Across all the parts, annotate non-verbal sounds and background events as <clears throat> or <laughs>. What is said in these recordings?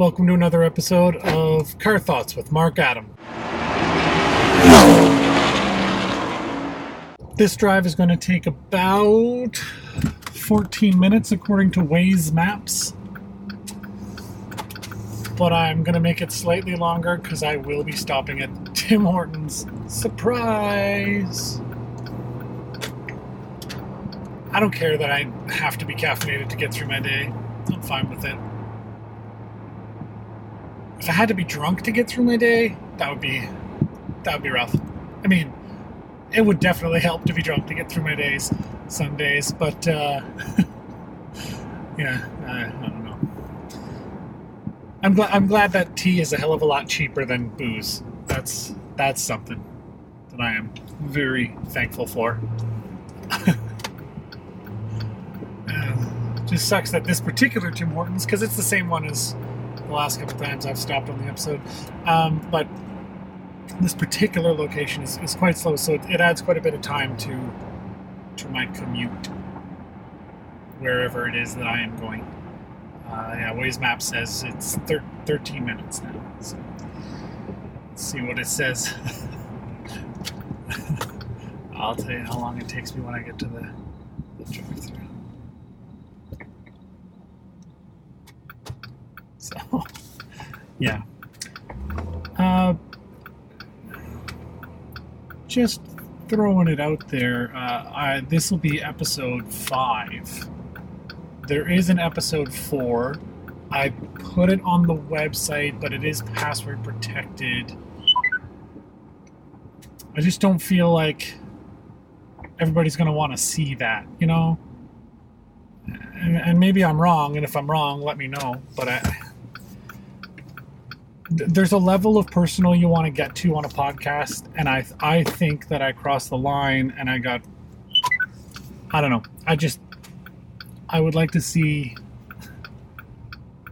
Welcome to another episode of Car Thoughts with Mark Adam. This drive is going to take about 14 minutes according to Waze Maps. But I'm going to make it slightly longer because I will be stopping at Tim Hortons. Surprise! I don't care that I have to be caffeinated to get through my day. I'm fine with it I had to be drunk to get through my day, that would be that would be rough. I mean, it would definitely help to be drunk to get through my days, some days, but uh, <laughs> yeah, I, I don't know. I'm glad I'm glad that tea is a hell of a lot cheaper than booze. That's that's something that I am very thankful for. uh, <laughs> just sucks that this particular Tim Hortons, because it's the same one as the last couple times I've stopped on the episode. Um, but this particular location is, is quite slow, so it, it, adds quite a bit of time to to my commute wherever it is that I am going. Uh, yeah, Waze Map says it's thir- 13 minutes now. So let's see what it says. <laughs> I'll tell you how long it takes me when I get to the, the drive-through. So, yeah. Uh, just throwing it out there. Uh, this will be episode five. There is an episode four. I put it on the website, but it is password protected. I just don't feel like everybody's going to want to see that, you know? And, and, maybe I'm wrong, and if I'm wrong, let me know. But I, there's a level of personal you want to get to on a podcast, and I I think that I crossed the line, and I got I don't know. I just I would like to see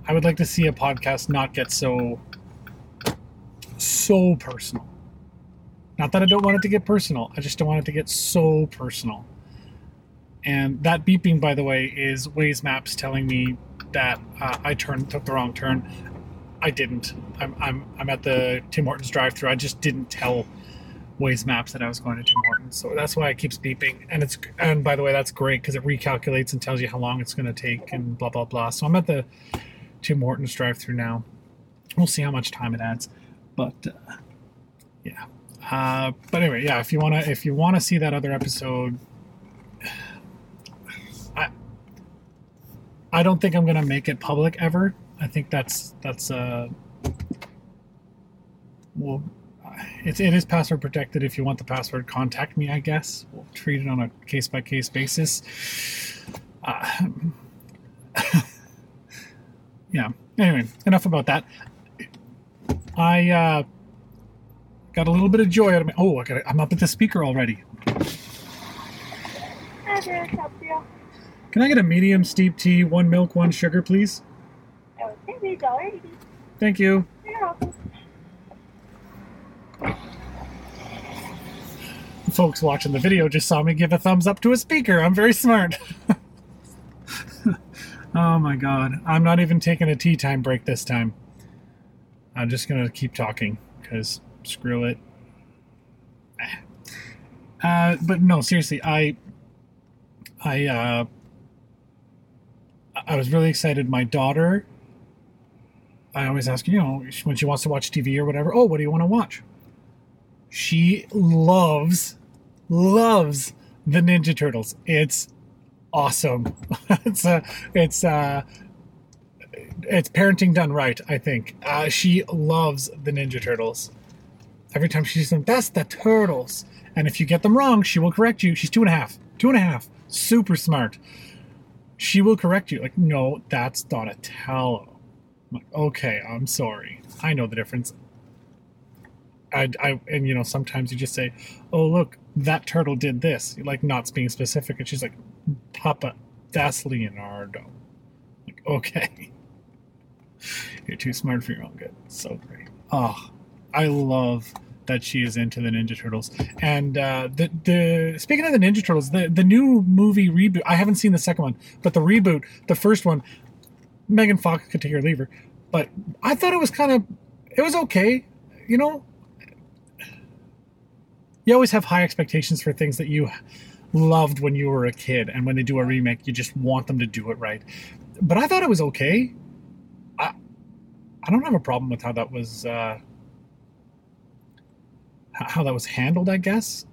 I would like to see a podcast not get so so personal. Not that I don't want it to get personal. I just don't want it to get so personal. And that beeping, by the way, is Waze Maps telling me that uh, I turned took the wrong turn. I didn't. I'm, I'm, I'm at the Tim Hortons drive through. I just didn't tell Waze Maps that I was going to Tim Hortons. So that's why it keeps beeping. And it's and by the way, that's great because it recalculates and tells you how long it's going to take and blah blah blah. So I'm at the Tim Hortons drive through now. We'll see how much time it adds. But uh, yeah. Uh, but anyway, yeah. If you wanna if you wanna see that other episode, <sighs> I I don't think I'm gonna make it public ever I think that's that's uh well it's it is password protected if you want the password. Contact me I guess. We'll treat it on a case by case basis. Uh, <laughs> yeah. Anyway enough about that. I uh got a little bit of joy out of me oh I got I'm up at the speaker already. Can I get a medium steep tea one milk one sugar please Thank you. Folks watching the video just saw me give a thumbs up to a speaker. I'm very smart. <laughs> oh my god. I'm not even taking a tea time break this time. I'm just going to keep talking because screw it. Uh, but no, seriously, I, I, uh, I was really excited. My daughter I always ask, you know, when she wants to watch TV or whatever, oh, what do you want to watch? She loves, loves the Ninja Turtles. It's awesome. <laughs> it's uh, it's uh, it's parenting done right. I think uh, she loves the Ninja Turtles. Every time she sees them, that's the turtles. And if you get them wrong, she will correct you. She's two and a half, two and a half, super smart. She will correct you. Like, no, that's Donatello okay, I'm sorry. I know the difference. I, I, and you know, sometimes you just say, oh, look, that turtle did this, like not being specific. And she's like, Papa, that's Leonardo. Like, okay. <laughs> You're too smart for your own good. So great. Oh, I love that she is into the Ninja Turtles. And uh, the the speaking of the Ninja Turtles, the the new movie reboot. I haven't seen the second one, but the reboot, the first one, Megan Fox could take her leave her. but I thought it was kind of it was okay. You know, you always have high expectations for things that you loved when you were a kid, and when they do a remake, you just want them to do it right. But I thought it was okay. I I don't have a problem with how that was uh, how that was handled. I guess.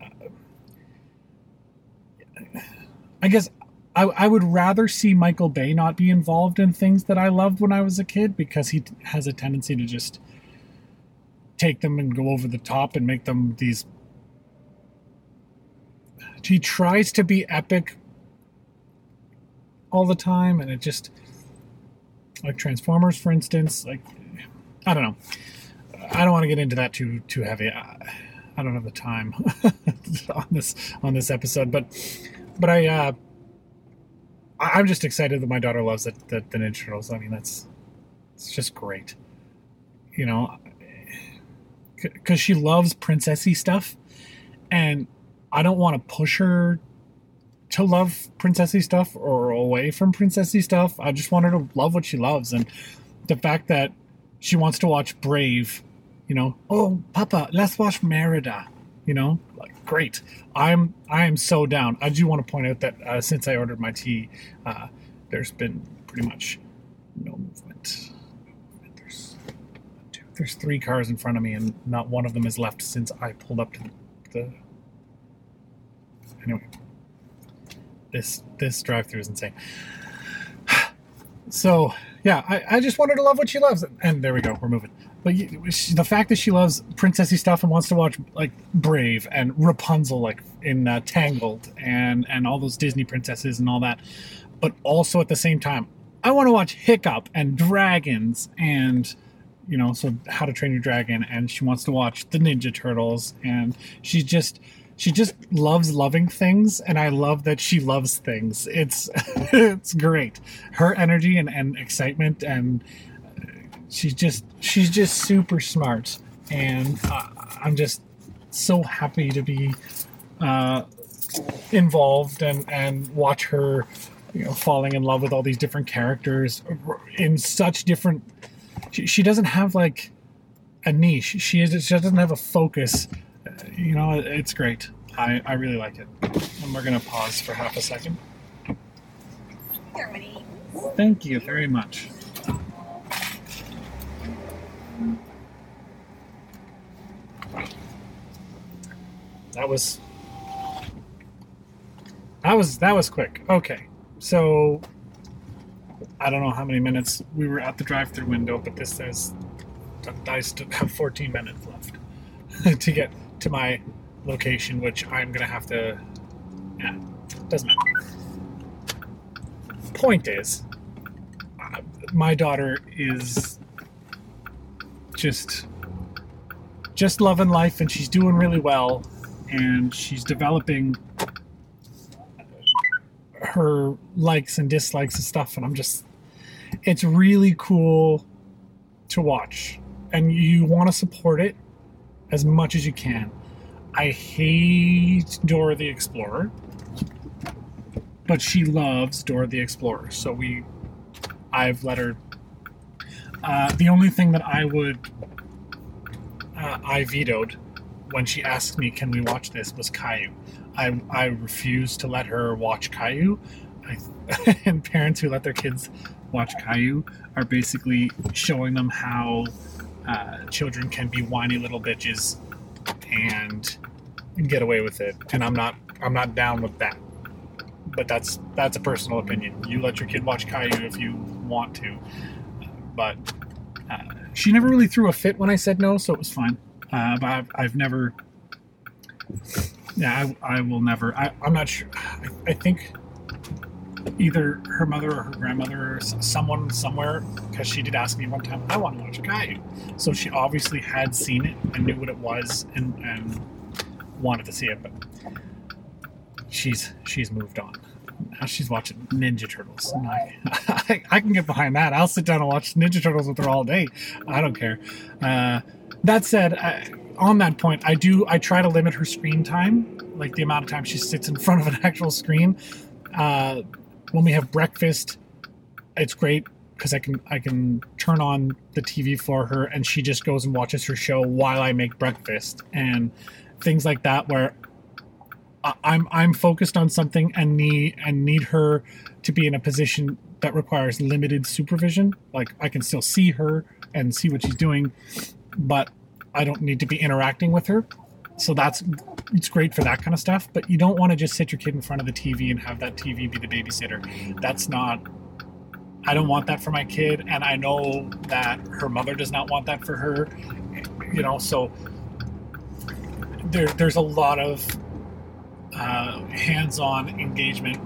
I guess I, I would rather see Michael Bay not be involved in things that I loved when I was a kid because he has a tendency to just take them and go over the top and make them these. He tries to be epic all the time, and it just like Transformers, for instance. Like I don't know. I don't want to get into that too too heavy. I, I don't have the time <laughs> on this on this episode, but but I uh, I'm just excited that my daughter loves the, the, the Ninja Turtles. I mean, that's it's just great, you know, because she loves princessy stuff, and I don't want to push her to love princessy stuff or away from princessy stuff. I just want her to love what she loves, and the fact that she wants to watch Brave, you know, oh, Papa, let's watch Merida, you know, like great. I'm I am so down. I do want to point out that uh, since I ordered my tea, uh, there's been pretty much no movement. There's two, there's three cars in front of me, and not one of them is left since I pulled up to the. Anyway, this this drive-through is insane. <sighs> So yeah, I, I just want her to love what she loves, and there we go. We're moving. But the fact that she loves princessy stuff and wants to watch like Brave and Rapunzel, like in uh, Tangled, and and all those Disney princesses and all that, but also at the same time, I want to watch Hiccup and Dragons and you know, so How to Train Your Dragon, and she wants to watch the Ninja Turtles, and she's just she just loves loving things and i love that she loves things. It's <laughs> it's great. Her energy and, and excitement and she's just she's just super smart. And uh, i'm just so happy to be uh, involved and and watch her you know falling in love with all these different characters in such different she, she doesn't have like a niche. She is she doesn't have a focus. You know it's great. I i really like it. And we're gonna pause for half a second. Thank you very much that was that was that was quick. Okay, so I don't know how many minutes we were at the drive-through window, but this says I still have 14 minutes left <laughs> to get to my location, which I'm gonna have to. Yeah, doesn't matter. Point is, uh, my daughter is just just loving life, and she's doing really well and she's developing her likes and dislikes and stuff and i'm just it's really cool to watch. And you want to support it as much as you can. I hate dora the explorer but she loves dora the explorer so we i've let her uh, the only thing that i would uh, i vetoed when she asked me, "Can we watch this?" was Caillou. I I refused to let her watch Caillou. I, <laughs> and parents who let their kids watch Caillou are basically showing them how uh, children can be whiny little bitches and get away with it. And I'm not I'm not down with that. But that's that's a personal opinion. You let your kid watch Caillou if you want to. But uh, she never really threw a fit when I said no, so it was fine. Uh, but I've, I've never. Yeah, I, I will never. I, I'm not sure. I, I think either her mother or her grandmother or someone somewhere, because she did ask me one time, I want to watch Caillou. So she obviously had seen it and knew what it was and, and wanted to see it, but she's she's moved on. Now she's watching Ninja Turtles. I, <laughs> I, I, can get behind that. I'll sit down and watch Ninja Turtles with her all day. I don't care. Uh, that said, I, on that point, I do I try to limit her screen time, like the amount of time she sits in <laughs> front of an actual screen. Uh, when we have breakfast, it's great. because I can I can turn on the TV for her and she just goes and watches her show while I make breakfast and things like that where I'm I'm focused on something and need and need her to be in a position that requires limited supervision. Like I can still see her and see what she's doing, but I don't need to be interacting with her. So that's it's great for that kind of stuff. But you don't want to just sit your kid in front of the TV and have that TV be the babysitter. That's not. I don't want that for my kid, and I know that her mother does not want that for her. You know, so there, there's a lot of uh, hands-on engagement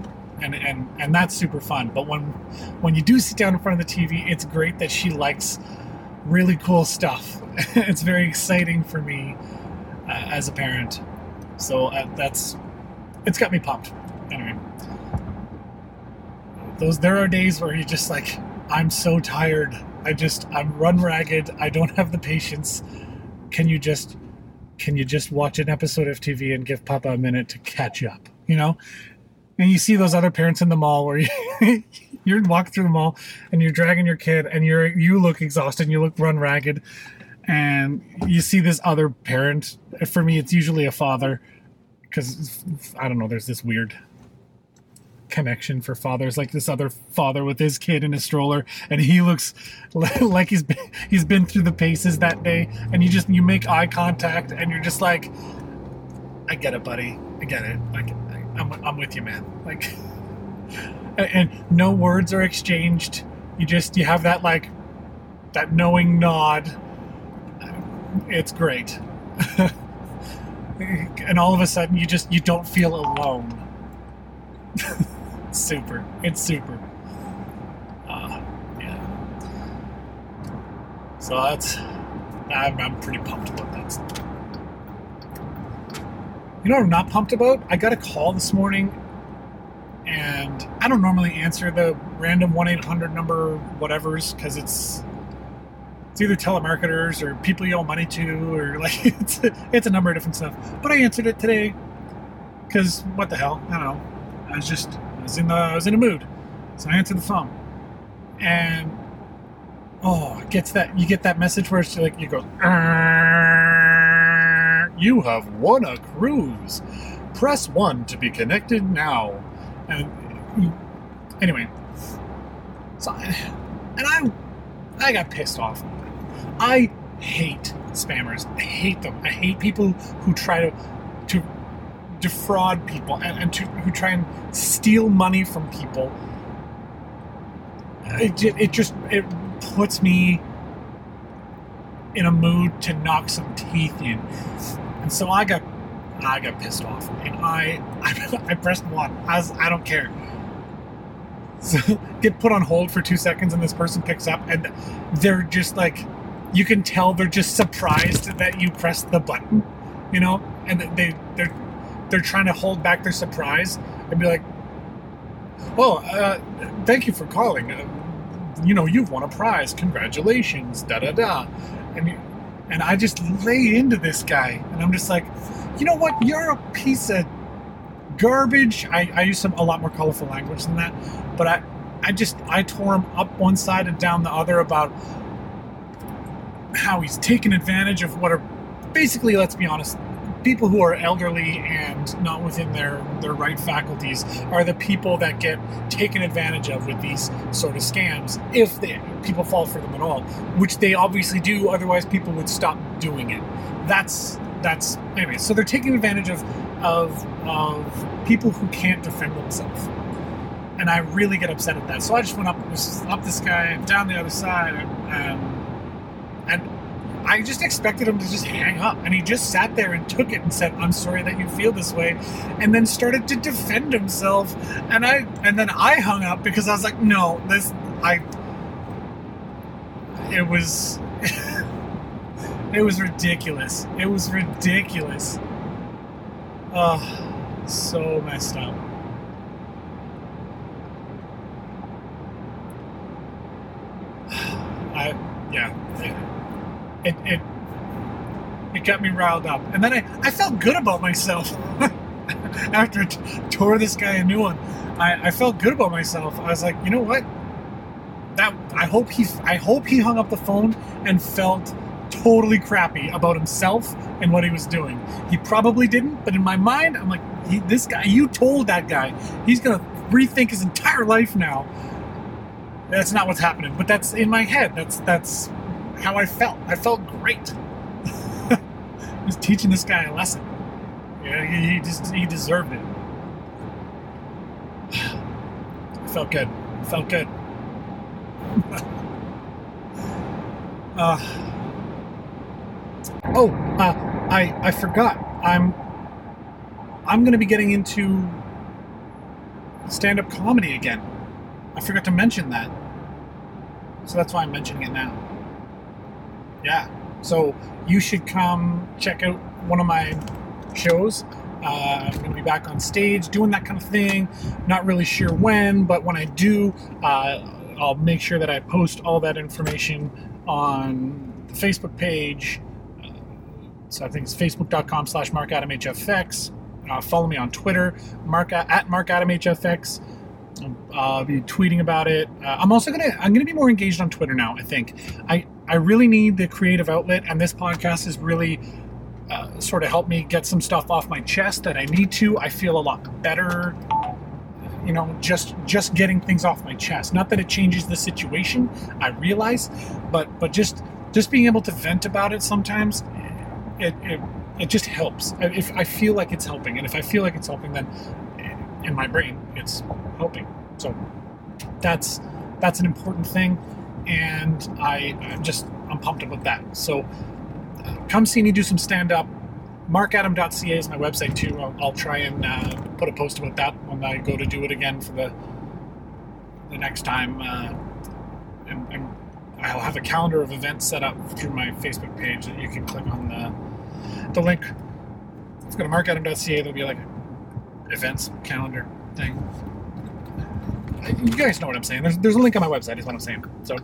and, and and that's super fun but when when you do sit down in front of the tv it's great that she likes really cool stuff. <laughs> It's very exciting for me uh, as a parent. So uh, that's it's got me pumped. Anyway. Those there are days where you're just like i'm so tired. I just i'm run ragged. I don't have the patience. Can you just can you just watch an episode of TV and give Papa a minute to catch up? You know? And you see those other parents in the mall where you, <laughs> you're walking through the mall and you're dragging your kid and you're you look exhausted and you look run ragged. And you see this other parent. For me it's usually a father because i don't know there's this weird connection for fathers. Like this other father with his kid in a stroller and he looks <laughs> like he's been, he's been through the paces that day. And you just you make eye contact and you're just like i get it buddy. I get it. Like i'm, I'm with you man like <laughs> and, no words are exchanged you just you have that like that knowing nod it's great <laughs> and all of a sudden you just you don't feel alone <laughs> super. It's super. Uh, yeah. So that's. I'm, I'm pretty pumped about that. You know what I'm not pumped about? I got a call this morning, and I don't normally answer the random 1 800 number, whatever's, because it's it's either telemarketers or people you owe money to, or <laughs> like it's it's a number of different stuff. But I answered it today because what the hell? I don't know. I was just I was in the I was in a mood, so I answered the phone, and oh, it gets that you get that message where it's like you go, you have won a cruise. Press one to be connected now, and anyway, so and I I got pissed off. I hate spammers. I hate them. I hate people who try to to defraud people and, and to, who try and steal money from people. It, it just it puts me in a mood to knock some teeth in, and so I got I got pissed off, and I <laughs> I, I pressed one. I was, I don't care. So <laughs> get put on hold for two seconds, and this person picks up, and they're just like, you can tell they're just surprised that you pressed the button, you know, and they they're they're trying to hold back their surprise and be like, "Oh, uh, thank you for calling. Uh, you know, you've won a prize. Congratulations." Da da da. And and I just lay into this guy, and I'm just like, you know what? You're a piece of garbage. I, I use some a lot more colorful language than that, but I I just I tore him up one side and down the other about how he's taken advantage of what are basically, let's be honest, people who are elderly and not within their, their right faculties are the people that get taken advantage of with these sort of scams if they, people fall for them at all which they obviously do otherwise people would stop doing it. That's that's anyway so they're taking advantage of of of people who can't defend themselves. And i really get upset at that. So i just went up up this guy down the other side and and I just expected him to just hang up. And he just sat there and took it and said, I'm sorry that you feel this way. And then started to defend himself. And I and then I hung up because I was like, no, this I it was <laughs> it was ridiculous. It was ridiculous. Oh, so messed up. I yeah it, it it got me riled up. And then I, I felt good about myself <laughs> after I tore this guy a new one. I, I felt good about myself. I was like, you know what? that I hope he I hope he hung up the phone and felt totally crappy about himself and what he was doing. He probably didn't, but in my mind, I'm like, he, this guy, you told that guy, he's gonna rethink his entire life now. That's not what's happening, but that's in my head. That's that's how I felt. I felt great. <laughs> He's teaching this guy a lesson. Yeah, he, just he deserved it. <sighs> I felt good. I felt good. <laughs> uh, oh, uh, I I forgot. I'm I'm to be getting into stand-up comedy again. I forgot to mention that. So that's why I'm mentioning it now. Yeah. So you should come check out one of my shows. Uh, I'm going to be back on stage doing that kind of thing. Not really sure when, but when I do, uh, I'll make sure that I post all that information on the Facebook page. Uh, so I think it's facebook.com slash markadamhfx. Uh, follow me on Twitter, mark at markadamhfx. I'll be tweeting about it. Uh, I'm also gonna I'm gonna be more engaged on Twitter now. I think I I really need the creative outlet, and this podcast has really uh, sort of helped me get some stuff off my chest that I need to. I feel a lot better. You know, just just getting things off my chest. Not that it changes the situation. I realize, but but just just being able to vent about it sometimes, it it, it just helps. If I feel like it's helping, and if I feel like it's helping, then in my brain it's helping. So that's that's an important thing, and I I'm just I'm pumped about that. So uh, come see me do some stand up. MarkAdam.ca is my website too. I'll, I'll try and uh, put a post about that when I go to do it again for the the next time. Uh, and, and I'll have a calendar of events set up through my Facebook page that you can click on the the link. You go to markadam.ca, there'll be like events calendar thing. You guys know what I'm saying. There's, there's a link on my website, is what I'm saying. So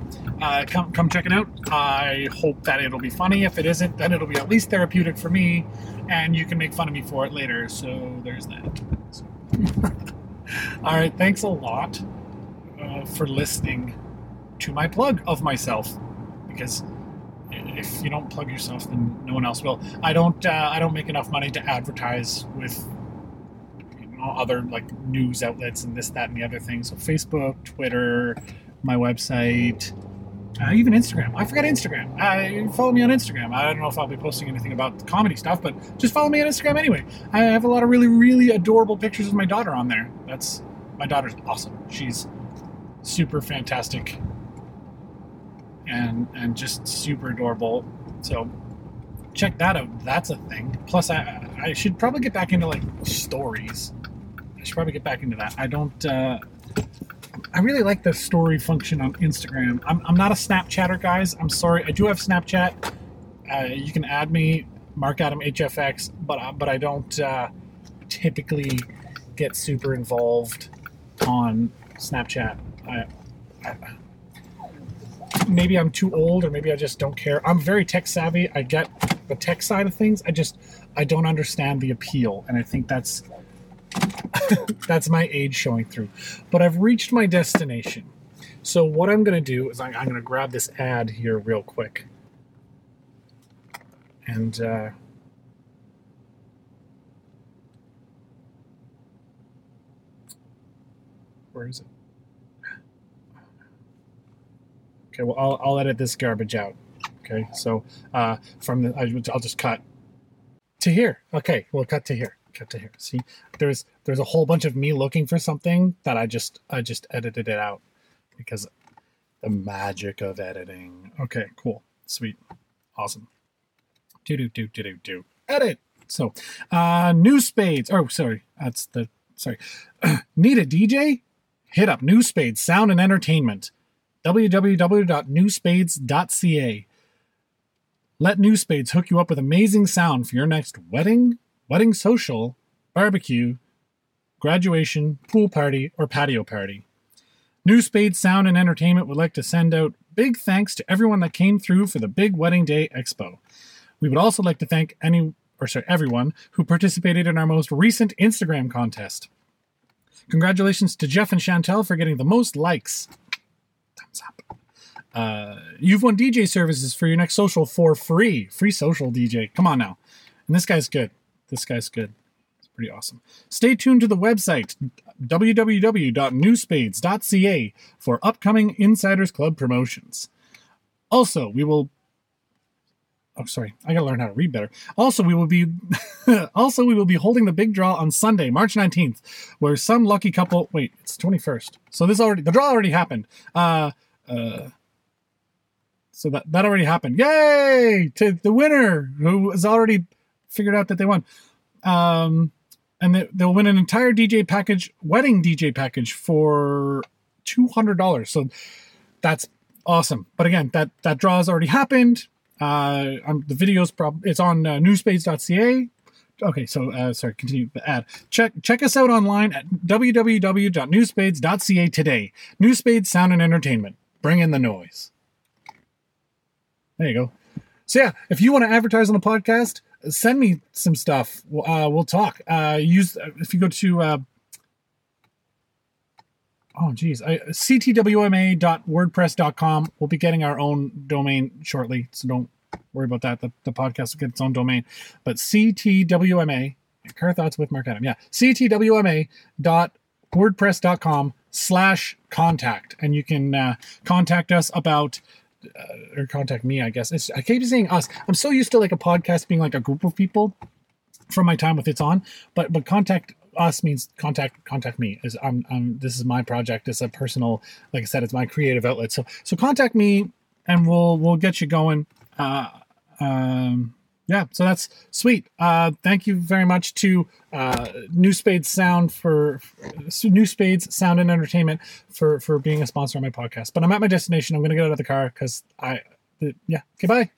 uh, come come check it out. I hope that it'll be funny. If it isn't, then it'll be at least therapeutic for me, and you can make fun of me for it later. So there's that. So. <laughs> All right, thanks a lot uh, for listening to my plug of myself, because if you don't plug yourself, then no one else will. I don't. Uh, I don't make enough money to advertise with other like news outlets and this, that, and the other thing. So Facebook, Twitter, my website, uh, even Instagram. I forgot Instagram. Uh, follow me on Instagram. I don't know if I'll be posting anything about comedy stuff, but just follow me on Instagram anyway. I have a lot of really, really adorable pictures of my daughter on there. That's my daughter's awesome. She's super fantastic and and just super adorable. So check that out. That's a thing. Plus, I I should probably get back into like stories should probably get back into that. I don't. Uh, I really like the story function on Instagram. I'm, I'm not a Snapchatter, guys. I'm sorry. I do have Snapchat. Uh, you can add me, Mark Adam HFX, but uh, but I don't uh, typically get super involved on Snapchat. I, I, maybe I'm too old, or maybe I just don't care. I'm very tech savvy. I get the tech side of things. I just I don't understand the appeal, and I think that's <laughs> that's my age showing through. But I've reached my destination. So what I'm going to do is I'm, I'm going to grab this ad here real quick. And uh, where is it? Okay, well, I'll, I'll edit this garbage out. Okay, so uh, from the, I'll just cut to here. Okay, we'll cut to here cut to here. See, there's there's a whole bunch of me looking for something that I just I just edited it out because the magic of editing. Okay, cool, sweet, awesome. Do do do do do do. Edit. So, uh, new spades. Oh, sorry, that's the sorry. <clears throat> Need a DJ? Hit up New Spades Sound and Entertainment. www.newspades.ca. Let New Spades hook you up with amazing sound for your next wedding, wedding social, barbecue, graduation, pool party, or patio party. New Spade Sound and Entertainment would like to send out big thanks to everyone that came through for the Big Wedding Day Expo. We would also like to thank any or sorry, everyone who participated in our most recent Instagram contest. Congratulations to Jeff and Chantel for getting the most likes. Thumbs up. Uh, you've won DJ services for your next social for free. Free social DJ. Come on now. And this guy's good. This guy's good. It's pretty awesome. Stay tuned to the website www.newspades.ca for upcoming Insiders Club promotions. Also, we will oh sorry i gotta learn how to read better also we will be <laughs> also we will be holding the big draw on sunday march 19th where some lucky couple wait it's 21st so this already the draw already happened uh uh so that that already happened yay to the winner who already figured out that they won um and they, they'll win an entire dj package wedding dj package for $200 so that's awesome but again that that draw has already happened uh, um, the video's prob- it's on uh, newspades.ca. Okay, so uh, sorry, continue the ad. Check check us out online at www.newspades.ca today. Newspades Sound and Entertainment. Bring in the noise. There you go. So yeah, if you want to advertise on the podcast, send me some stuff. Uh, we'll talk. Uh, use if you go to uh, oh geez, I, ctwma.wordpress.com. We'll be getting our own domain shortly, so don't worry about that. The, the podcast will get its own domain. But ctwma, car thoughts with Mark Adam. Yeah, ctwma.wordpress.com slash contact. And you can uh, contact us about uh, or contact me, I guess. It's, I keep saying us. I'm so used to like a podcast being like a group of people from my time with It's On, but but contact us means contact contact me. Is I'm, I'm this is my project. It's a personal, like I said, it's my creative outlet. So so contact me, and we'll we'll get you going. Uh, um, yeah, so that's sweet. Uh, thank you very much to uh, New Spades Sound for New Spades Sound and Entertainment for for being a sponsor on my podcast. But I'm at my destination. I'm to get out of the car because I, yeah. Okay, bye.